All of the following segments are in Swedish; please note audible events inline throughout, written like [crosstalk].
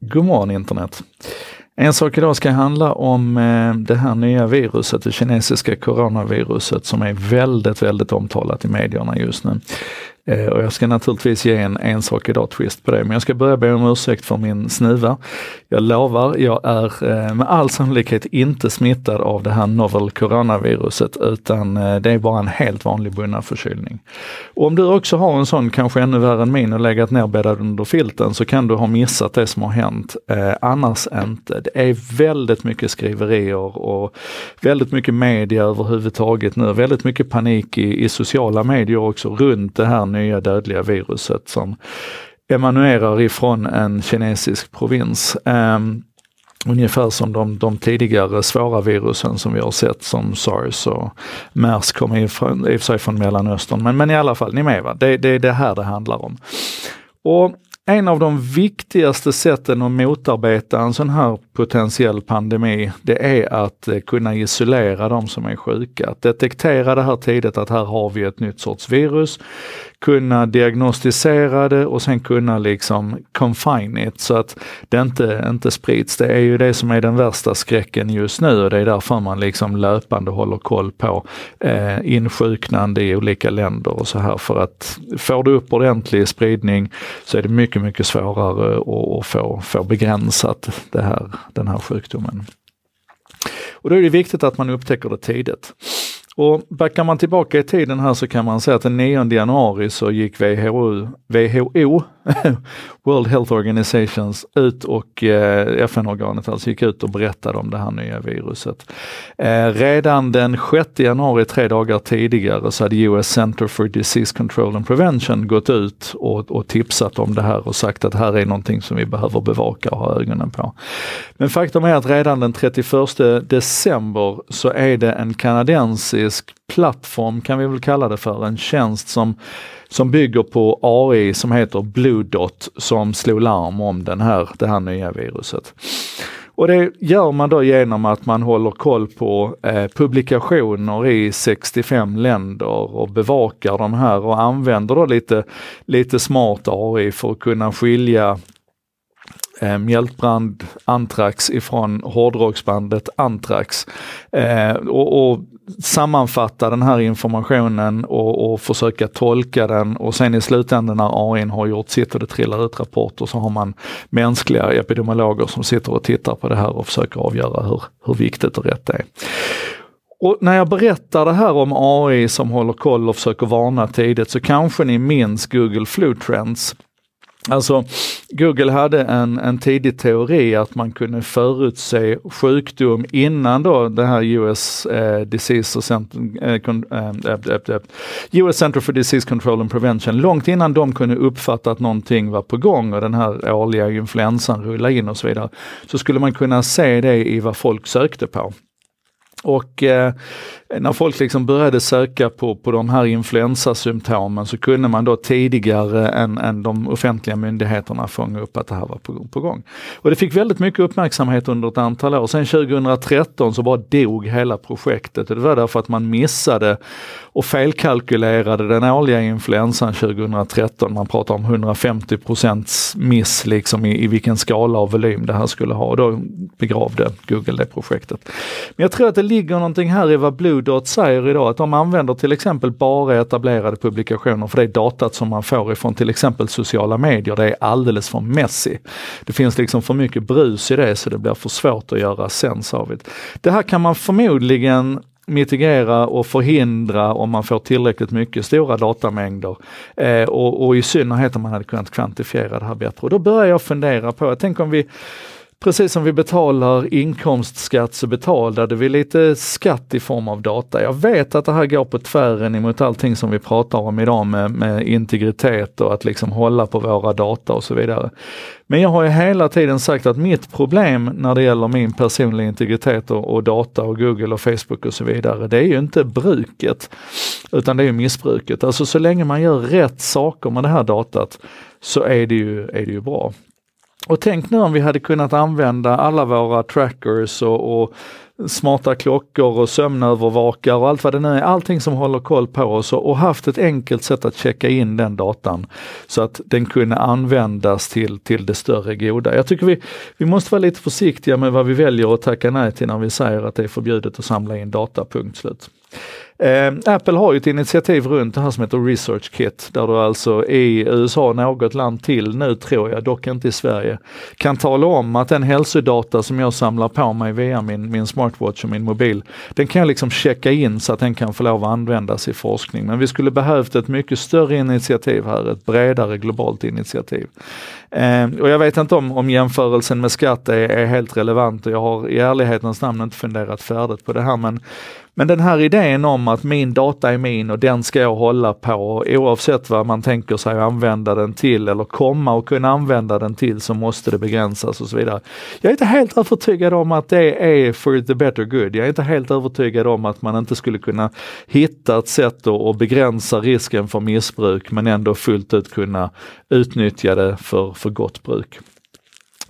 God morgon internet! En sak idag ska handla om eh, det här nya viruset, det kinesiska coronaviruset som är väldigt, väldigt omtalat i medierna just nu. Eh, och jag ska naturligtvis ge en en sak idag twist på det, men jag ska börja be om ursäkt för min snuva. Jag lovar, jag är eh, med all sannolikhet inte smittad av det här novel coronaviruset, utan eh, det är bara en helt vanlig bunnaförkylning. Och om du också har en sån, kanske ännu värre än min, och legat nerbäddad under filten, så kan du ha missat det som har hänt. Eh, annars inte. Det är väldigt mycket skriverier och väldigt mycket media överhuvudtaget nu, väldigt mycket panik i, i sociala medier också runt det här nya dödliga viruset som emanerar ifrån en kinesisk provins. Um, Ungefär som de, de, tidigare svåra virusen som vi har sett som sars och mers kommer i, och för sig från Mellanöstern. Men, men i alla fall, ni är med va? Det, det är det här det handlar om. Och en av de viktigaste sätten att motarbeta en sån här potentiell pandemi, det är att eh, kunna isolera de som är sjuka. Att detektera det här tidigt att här har vi ett nytt sorts virus, kunna diagnostisera det och sen kunna liksom confine it så att det inte, inte sprids. Det är ju det som är den värsta skräcken just nu och det är därför man liksom löpande håller koll på eh, insjuknande i olika länder och så här för att får du upp ordentlig spridning så är det mycket, mycket svårare att, att få, få begränsat det här, den här sjukdomen. Och då är det viktigt att man upptäcker det tidigt. Och backar man tillbaka i tiden här så kan man säga att den 9 januari så gick WHO, WHO [laughs] World Health Organizations ut och eh, FN-organet alltså gick ut och berättade om det här nya viruset. Eh, redan den 6 januari, tre dagar tidigare, så hade US Center for Disease Control and Prevention gått ut och, och tipsat om det här och sagt att det här är någonting som vi behöver bevaka och ha ögonen på. Men faktum är att redan den 31 december så är det en kanadensisk plattform kan vi väl kalla det för, en tjänst som som bygger på AI som heter Blue Dot som slog larm om den här, det här nya viruset. Och det gör man då genom att man håller koll på eh, publikationer i 65 länder och bevakar de här och använder då lite, lite smart AI för att kunna skilja eh, mjältbrand Antrax ifrån hårdrocksbandet Antrax. Eh, och, och sammanfatta den här informationen och, och, försöka tolka den och sen i slutändan när AI har gjort sitt och det trillar ut rapporter så har man mänskliga epidemiologer som sitter och tittar på det här och försöker avgöra hur, hur viktigt och rätt det är. Och när jag berättar det här om AI som håller koll och försöker varna tidigt så kanske ni minns Google Flu Trends. Alltså, Google hade en, en tidig teori att man kunde förutse sjukdom innan då det här US, eh, Disease Center, eh, con, eh, eh, eh, eh US Center for Disease Control and Prevention, långt innan de kunde uppfatta att någonting var på gång och den här årliga influensan rullade in och så vidare, så skulle man kunna se det i vad folk sökte på. Och eh, när folk liksom började söka på, på de här influensasymptomen så kunde man då tidigare än, än de offentliga myndigheterna fånga upp att det här var på, på gång. Och det fick väldigt mycket uppmärksamhet under ett antal år. Sen 2013 så bara dog hela projektet och det var därför att man missade och felkalkylerade den årliga influensan 2013. Man pratar om 150 procents miss liksom i, i vilken skala och volym det här skulle ha. Och då begravde Google det projektet. Men jag tror att det ligger någonting här i vad Blue Dot säger idag, att de använder till exempel bara etablerade publikationer för det datat som man får ifrån till exempel sociala medier, det är alldeles för messy. Det finns liksom för mycket brus i det så det blir för svårt att göra sens av det. Det här kan man förmodligen mitigera och förhindra om man får tillräckligt mycket stora datamängder. Eh, och, och, i synnerhet om man hade kunnat kvantifiera det här bättre. Och då börjar jag fundera på, jag tänker om vi Precis som vi betalar inkomstskatt så betalade vi lite skatt i form av data. Jag vet att det här går på tvären emot allting som vi pratar om idag med, med integritet och att liksom hålla på våra data och så vidare. Men jag har ju hela tiden sagt att mitt problem när det gäller min personliga integritet och, och, data och Google och Facebook och så vidare, det är ju inte bruket, utan det är missbruket. Alltså så länge man gör rätt saker med det här datat så är det ju, är det ju bra. Och tänk nu om vi hade kunnat använda alla våra trackers och, och smarta klockor och sömnövervakare och allt vad det nu är, allting som håller koll på oss och, och haft ett enkelt sätt att checka in den datan så att den kunde användas till, till det större goda. Jag tycker vi, vi måste vara lite försiktiga med vad vi väljer att tacka nej till när vi säger att det är förbjudet att samla in data, punkt slut. Eh, Apple har ju ett initiativ runt det här som heter Research Kit, där du alltså i USA, något land till nu tror jag, dock inte i Sverige, kan tala om att den hälsodata som jag samlar på mig via min, min smartwatch och min mobil, den kan jag liksom checka in så att den kan få lov att användas i forskning. Men vi skulle behövt ett mycket större initiativ här, ett bredare globalt initiativ. Eh, och jag vet inte om, om jämförelsen med skatt är, är helt relevant och jag har i ärlighetens namn inte funderat färdigt på det här men men den här idén om att min data är min och den ska jag hålla på oavsett vad man tänker sig använda den till eller komma och kunna använda den till så måste det begränsas och så vidare. Jag är inte helt övertygad om att det är for the better good. Jag är inte helt övertygad om att man inte skulle kunna hitta ett sätt att begränsa risken för missbruk men ändå fullt ut kunna utnyttja det för, för gott bruk.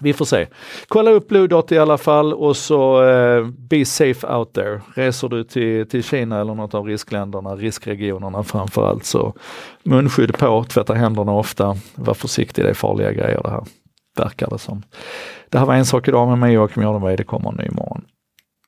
Vi får se. Kolla upp Blue Dot i alla fall och så eh, be safe out there. Reser du till, till Kina eller något av riskländerna, riskregionerna framförallt så munskydd på, tvätta händerna ofta, var försiktig, det är farliga grejer det här, verkar det som. Det här var en sak idag med mig Joakim Jardenberg, det kommer en ny imorgon.